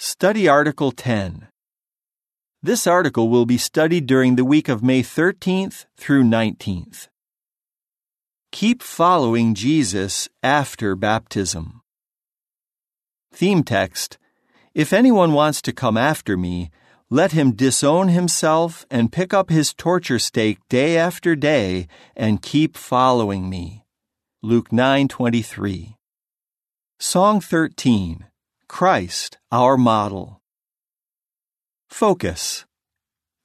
Study Article 10. This article will be studied during the week of May 13th through 19th. Keep following Jesus after baptism. Theme text If anyone wants to come after me, let him disown himself and pick up his torture stake day after day and keep following me. Luke 9:23. Song 13. Christ, our model. Focus.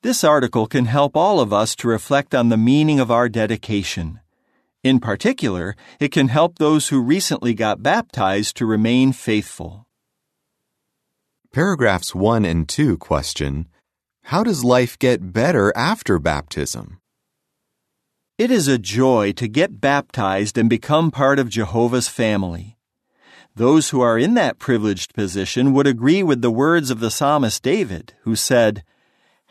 This article can help all of us to reflect on the meaning of our dedication. In particular, it can help those who recently got baptized to remain faithful. Paragraphs 1 and 2 question How does life get better after baptism? It is a joy to get baptized and become part of Jehovah's family. Those who are in that privileged position would agree with the words of the psalmist David, who said,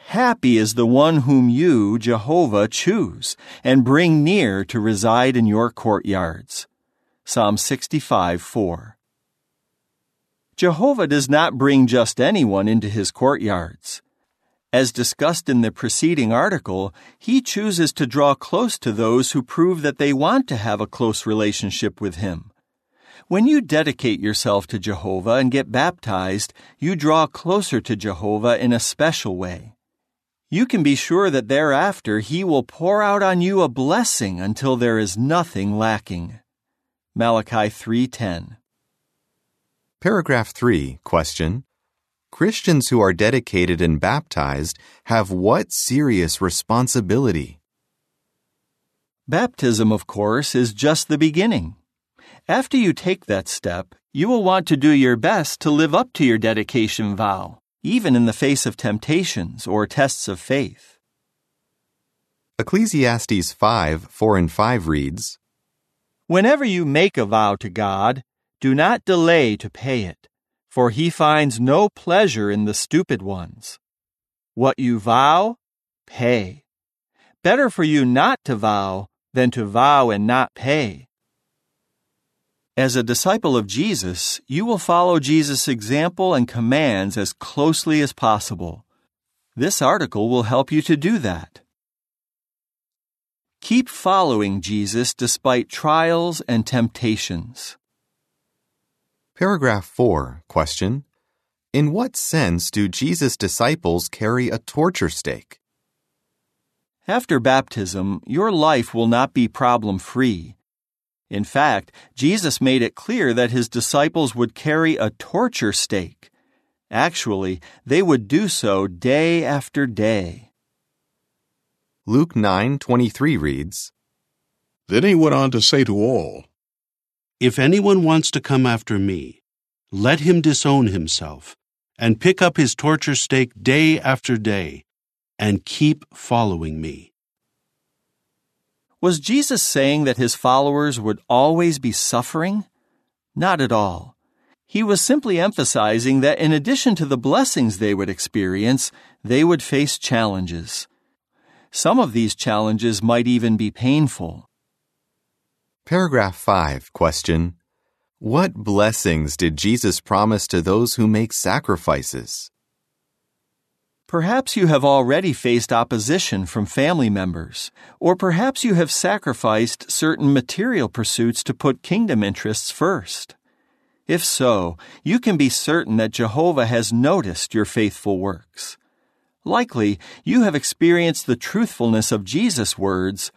Happy is the one whom you, Jehovah, choose and bring near to reside in your courtyards. Psalm 65 4. Jehovah does not bring just anyone into his courtyards. As discussed in the preceding article, he chooses to draw close to those who prove that they want to have a close relationship with him. When you dedicate yourself to Jehovah and get baptized, you draw closer to Jehovah in a special way. You can be sure that thereafter He will pour out on you a blessing until there is nothing lacking. Malachi 3:10. Paragraph 3 question Christians who are dedicated and baptized have what serious responsibility? Baptism, of course, is just the beginning. After you take that step, you will want to do your best to live up to your dedication vow even in the face of temptations or tests of faith. Ecclesiastes 5 4 and 5 reads Whenever you make a vow to God, do not delay to pay it, for he finds no pleasure in the stupid ones. What you vow, pay. Better for you not to vow than to vow and not pay. As a disciple of Jesus, you will follow Jesus' example and commands as closely as possible. This article will help you to do that. Keep following Jesus despite trials and temptations. Paragraph 4 question In what sense do Jesus' disciples carry a torture stake? After baptism, your life will not be problem free. In fact, Jesus made it clear that his disciples would carry a torture stake. Actually, they would do so day after day. Luke 9:23 reads, Then he went on to say to all, If anyone wants to come after me, let him disown himself and pick up his torture stake day after day and keep following me. Was Jesus saying that his followers would always be suffering? Not at all. He was simply emphasizing that in addition to the blessings they would experience, they would face challenges. Some of these challenges might even be painful. Paragraph 5 question What blessings did Jesus promise to those who make sacrifices? Perhaps you have already faced opposition from family members, or perhaps you have sacrificed certain material pursuits to put kingdom interests first. If so, you can be certain that Jehovah has noticed your faithful works. Likely, you have experienced the truthfulness of Jesus' words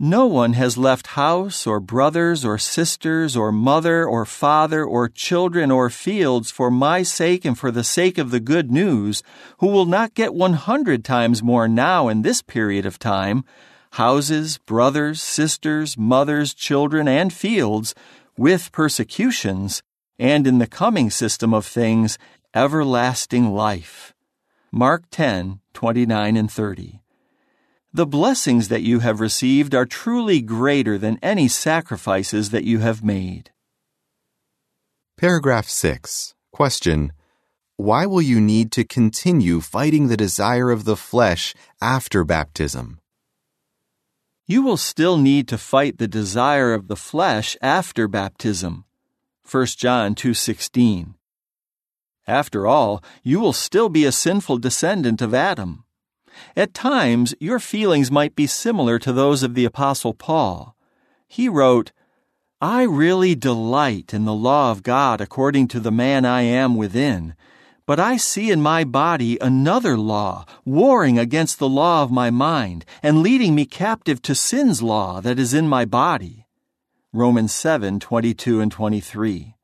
no one has left house or brothers or sisters or mother or father or children or fields for my sake and for the sake of the good news, who will not get one hundred times more now in this period of time houses, brothers, sisters, mothers, children, and fields, with persecutions, and in the coming system of things, everlasting life. Mark 10, 29 and 30. The blessings that you have received are truly greater than any sacrifices that you have made. Paragraph 6 Question Why will you need to continue fighting the desire of the flesh after baptism? You will still need to fight the desire of the flesh after baptism. 1 John 2:16. After all, you will still be a sinful descendant of Adam. At times, your feelings might be similar to those of the Apostle Paul. He wrote, I really delight in the law of God according to the man I am within, but I see in my body another law, warring against the law of my mind, and leading me captive to sin's law that is in my body. Romans 7 22 and 23.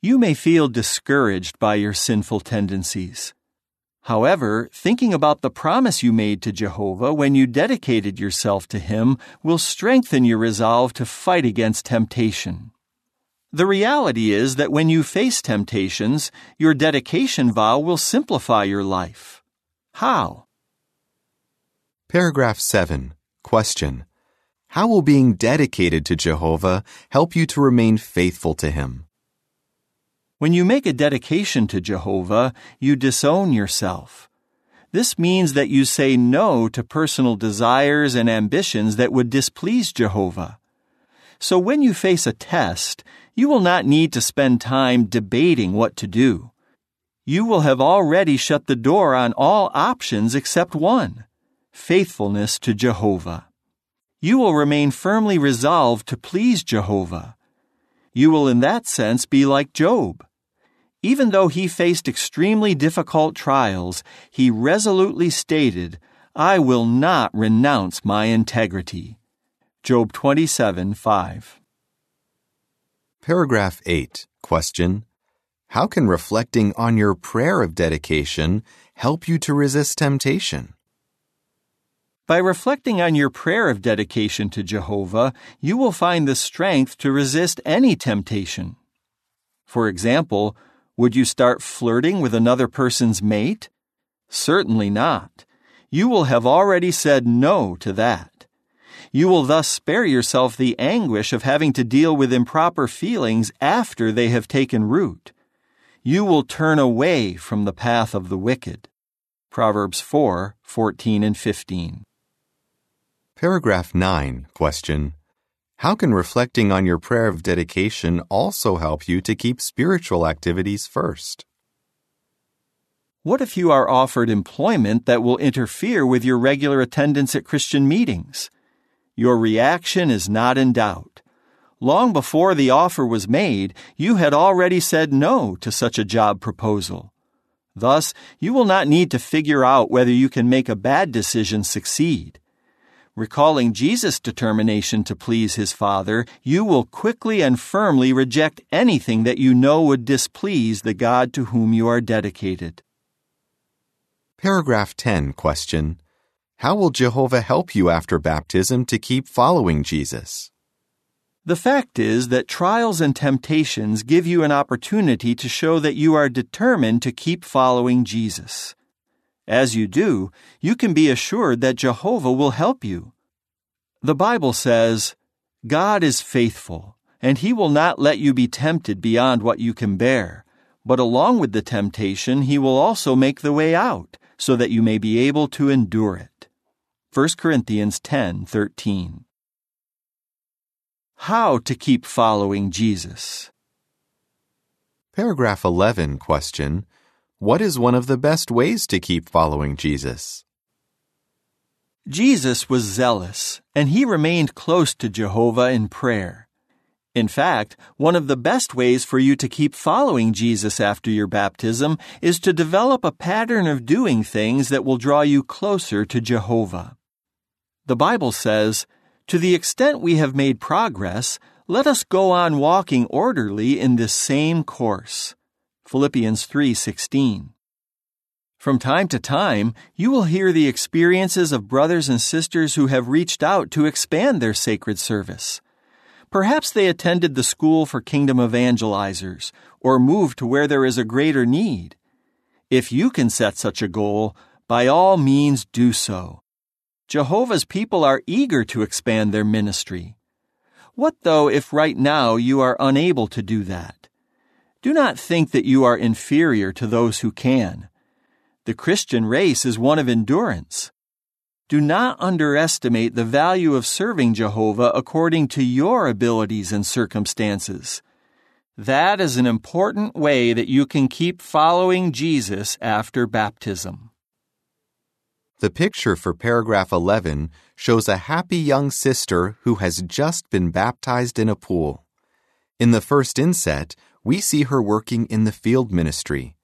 You may feel discouraged by your sinful tendencies. However, thinking about the promise you made to Jehovah when you dedicated yourself to Him will strengthen your resolve to fight against temptation. The reality is that when you face temptations, your dedication vow will simplify your life. How? Paragraph 7. Question. How will being dedicated to Jehovah help you to remain faithful to Him? When you make a dedication to Jehovah, you disown yourself. This means that you say no to personal desires and ambitions that would displease Jehovah. So when you face a test, you will not need to spend time debating what to do. You will have already shut the door on all options except one faithfulness to Jehovah. You will remain firmly resolved to please Jehovah. You will, in that sense, be like Job. Even though he faced extremely difficult trials, he resolutely stated, I will not renounce my integrity. Job 27 5. Paragraph 8. Question. How can reflecting on your prayer of dedication help you to resist temptation? By reflecting on your prayer of dedication to Jehovah, you will find the strength to resist any temptation. For example, would you start flirting with another person's mate? Certainly not. You will have already said no to that. You will thus spare yourself the anguish of having to deal with improper feelings after they have taken root. You will turn away from the path of the wicked. Proverbs 4 14 and 15. Paragraph 9. Question. How can reflecting on your prayer of dedication also help you to keep spiritual activities first? What if you are offered employment that will interfere with your regular attendance at Christian meetings? Your reaction is not in doubt. Long before the offer was made, you had already said no to such a job proposal. Thus, you will not need to figure out whether you can make a bad decision succeed. Recalling Jesus' determination to please his Father, you will quickly and firmly reject anything that you know would displease the God to whom you are dedicated. Paragraph 10. Question. How will Jehovah help you after baptism to keep following Jesus? The fact is that trials and temptations give you an opportunity to show that you are determined to keep following Jesus. As you do, you can be assured that Jehovah will help you. The Bible says, God is faithful, and He will not let you be tempted beyond what you can bear. But along with the temptation, He will also make the way out, so that you may be able to endure it. 1 Corinthians 10:13. How to keep following Jesus. Paragraph 11. Question. What is one of the best ways to keep following Jesus? Jesus was zealous, and he remained close to Jehovah in prayer. In fact, one of the best ways for you to keep following Jesus after your baptism is to develop a pattern of doing things that will draw you closer to Jehovah. The Bible says, To the extent we have made progress, let us go on walking orderly in this same course. Philippians 3:16. From time to time, you will hear the experiences of brothers and sisters who have reached out to expand their sacred service. Perhaps they attended the school for kingdom evangelizers or moved to where there is a greater need. If you can set such a goal, by all means do so. Jehovah's people are eager to expand their ministry. What though if right now you are unable to do that? Do not think that you are inferior to those who can. The Christian race is one of endurance. Do not underestimate the value of serving Jehovah according to your abilities and circumstances. That is an important way that you can keep following Jesus after baptism. The picture for paragraph 11 shows a happy young sister who has just been baptized in a pool. In the first inset, we see her working in the field ministry.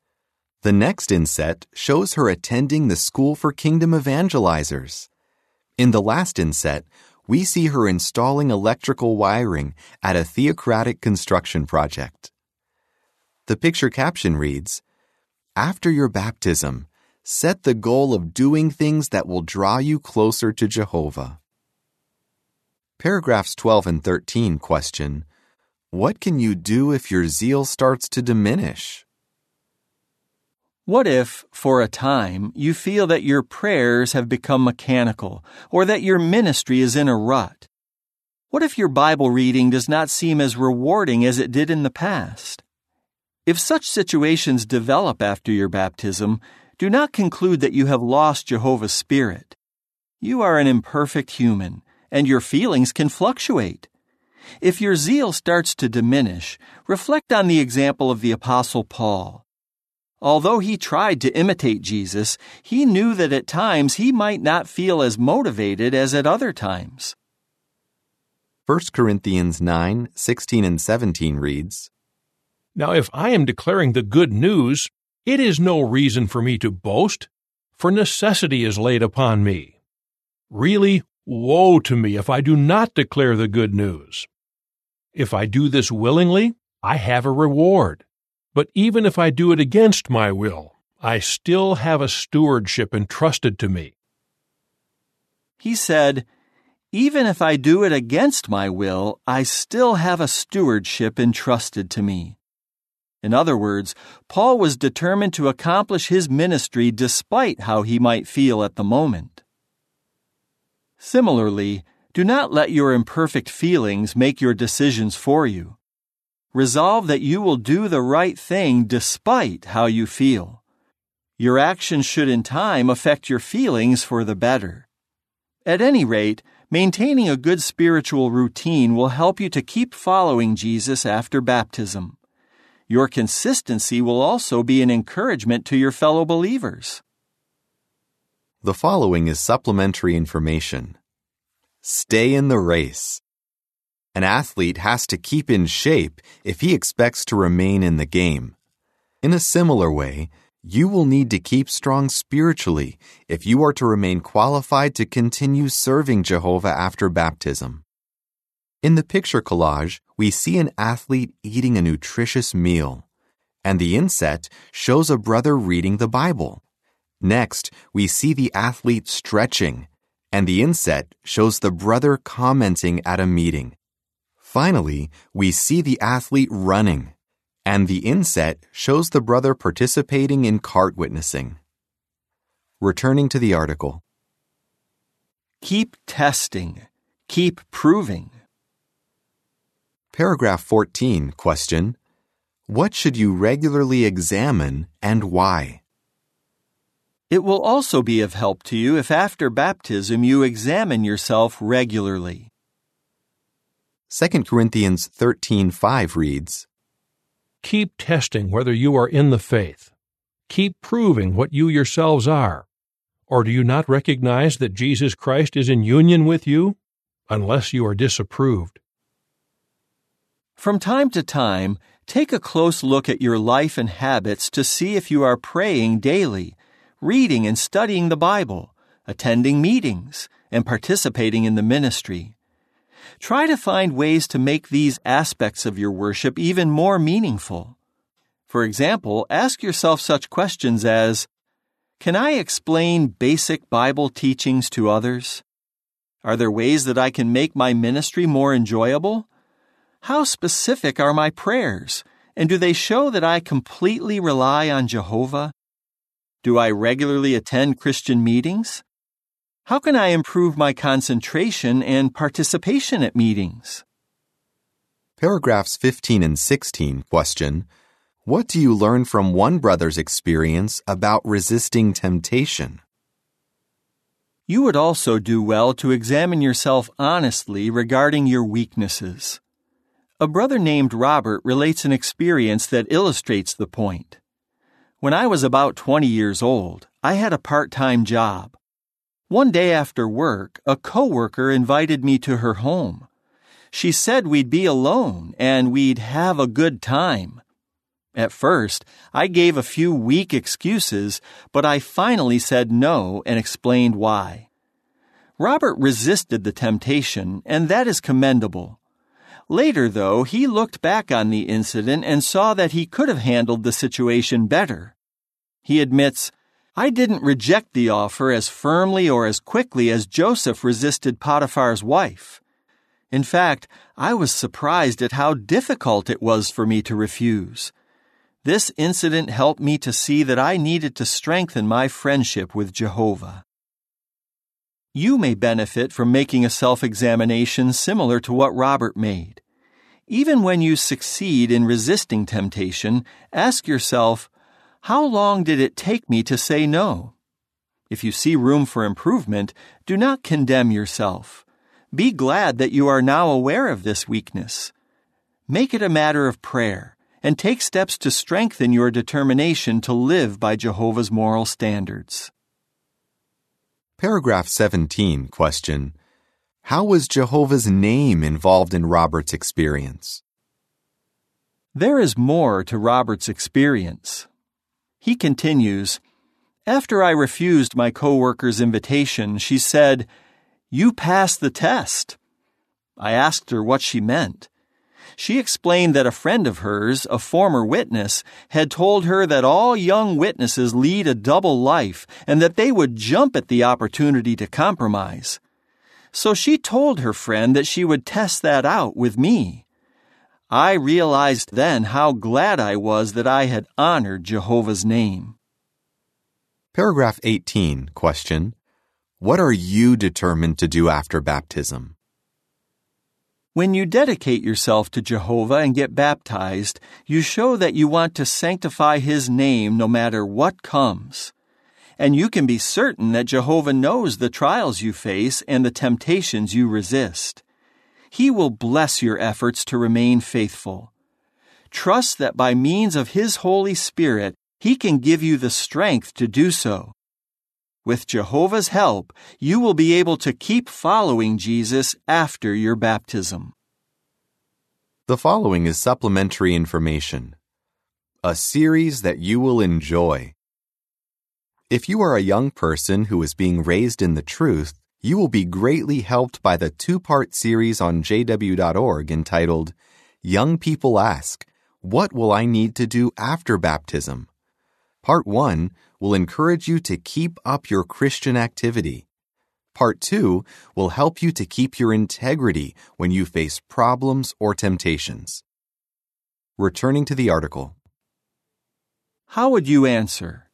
The next inset shows her attending the School for Kingdom Evangelizers. In the last inset, we see her installing electrical wiring at a theocratic construction project. The picture caption reads After your baptism, set the goal of doing things that will draw you closer to Jehovah. Paragraphs 12 and 13 question What can you do if your zeal starts to diminish? What if, for a time, you feel that your prayers have become mechanical or that your ministry is in a rut? What if your Bible reading does not seem as rewarding as it did in the past? If such situations develop after your baptism, do not conclude that you have lost Jehovah's Spirit. You are an imperfect human, and your feelings can fluctuate. If your zeal starts to diminish, reflect on the example of the Apostle Paul. Although he tried to imitate Jesus, he knew that at times he might not feel as motivated as at other times. 1 Corinthians 9 16 and 17 reads, Now, if I am declaring the good news, it is no reason for me to boast, for necessity is laid upon me. Really, woe to me if I do not declare the good news. If I do this willingly, I have a reward. But even if I do it against my will, I still have a stewardship entrusted to me. He said, Even if I do it against my will, I still have a stewardship entrusted to me. In other words, Paul was determined to accomplish his ministry despite how he might feel at the moment. Similarly, do not let your imperfect feelings make your decisions for you. Resolve that you will do the right thing despite how you feel. Your actions should in time affect your feelings for the better. At any rate, maintaining a good spiritual routine will help you to keep following Jesus after baptism. Your consistency will also be an encouragement to your fellow believers. The following is supplementary information. Stay in the race. An athlete has to keep in shape if he expects to remain in the game. In a similar way, you will need to keep strong spiritually if you are to remain qualified to continue serving Jehovah after baptism. In the picture collage, we see an athlete eating a nutritious meal, and the inset shows a brother reading the Bible. Next, we see the athlete stretching, and the inset shows the brother commenting at a meeting. Finally, we see the athlete running, and the inset shows the brother participating in cart witnessing. Returning to the article. Keep testing. Keep proving. Paragraph 14, question. What should you regularly examine and why? It will also be of help to you if after baptism you examine yourself regularly. 2 Corinthians 13:5 reads, Keep testing whether you are in the faith. Keep proving what you yourselves are. Or do you not recognize that Jesus Christ is in union with you? Unless you are disapproved. From time to time, take a close look at your life and habits to see if you are praying daily, reading and studying the Bible, attending meetings, and participating in the ministry. Try to find ways to make these aspects of your worship even more meaningful. For example, ask yourself such questions as Can I explain basic Bible teachings to others? Are there ways that I can make my ministry more enjoyable? How specific are my prayers? And do they show that I completely rely on Jehovah? Do I regularly attend Christian meetings? How can I improve my concentration and participation at meetings? Paragraphs 15 and 16 question What do you learn from one brother's experience about resisting temptation? You would also do well to examine yourself honestly regarding your weaknesses. A brother named Robert relates an experience that illustrates the point. When I was about 20 years old, I had a part time job. One day after work, a coworker invited me to her home. She said we'd be alone and we'd have a good time. At first, I gave a few weak excuses, but I finally said no and explained why. Robert resisted the temptation, and that is commendable. Later, though, he looked back on the incident and saw that he could have handled the situation better. He admits, I didn't reject the offer as firmly or as quickly as Joseph resisted Potiphar's wife. In fact, I was surprised at how difficult it was for me to refuse. This incident helped me to see that I needed to strengthen my friendship with Jehovah. You may benefit from making a self examination similar to what Robert made. Even when you succeed in resisting temptation, ask yourself, how long did it take me to say no? If you see room for improvement, do not condemn yourself. Be glad that you are now aware of this weakness. Make it a matter of prayer and take steps to strengthen your determination to live by Jehovah's moral standards. Paragraph 17 question How was Jehovah's name involved in Robert's experience? There is more to Robert's experience. He continues After I refused my coworker's invitation, she said, You passed the test. I asked her what she meant. She explained that a friend of hers, a former witness, had told her that all young witnesses lead a double life and that they would jump at the opportunity to compromise. So she told her friend that she would test that out with me. I realized then how glad I was that I had honored Jehovah's name. Paragraph 18 question What are you determined to do after baptism? When you dedicate yourself to Jehovah and get baptized, you show that you want to sanctify His name no matter what comes. And you can be certain that Jehovah knows the trials you face and the temptations you resist. He will bless your efforts to remain faithful. Trust that by means of His Holy Spirit, He can give you the strength to do so. With Jehovah's help, you will be able to keep following Jesus after your baptism. The following is supplementary information. A series that you will enjoy. If you are a young person who is being raised in the truth, you will be greatly helped by the two part series on jw.org entitled Young People Ask, What Will I Need to Do After Baptism? Part 1 will encourage you to keep up your Christian activity. Part 2 will help you to keep your integrity when you face problems or temptations. Returning to the article. How would you answer?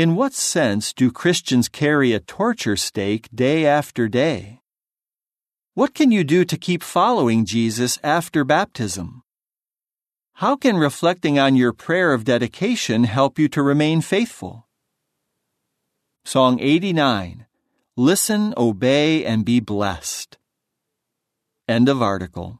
In what sense do Christians carry a torture stake day after day? What can you do to keep following Jesus after baptism? How can reflecting on your prayer of dedication help you to remain faithful? Song 89 Listen, Obey, and Be Blessed. End of article.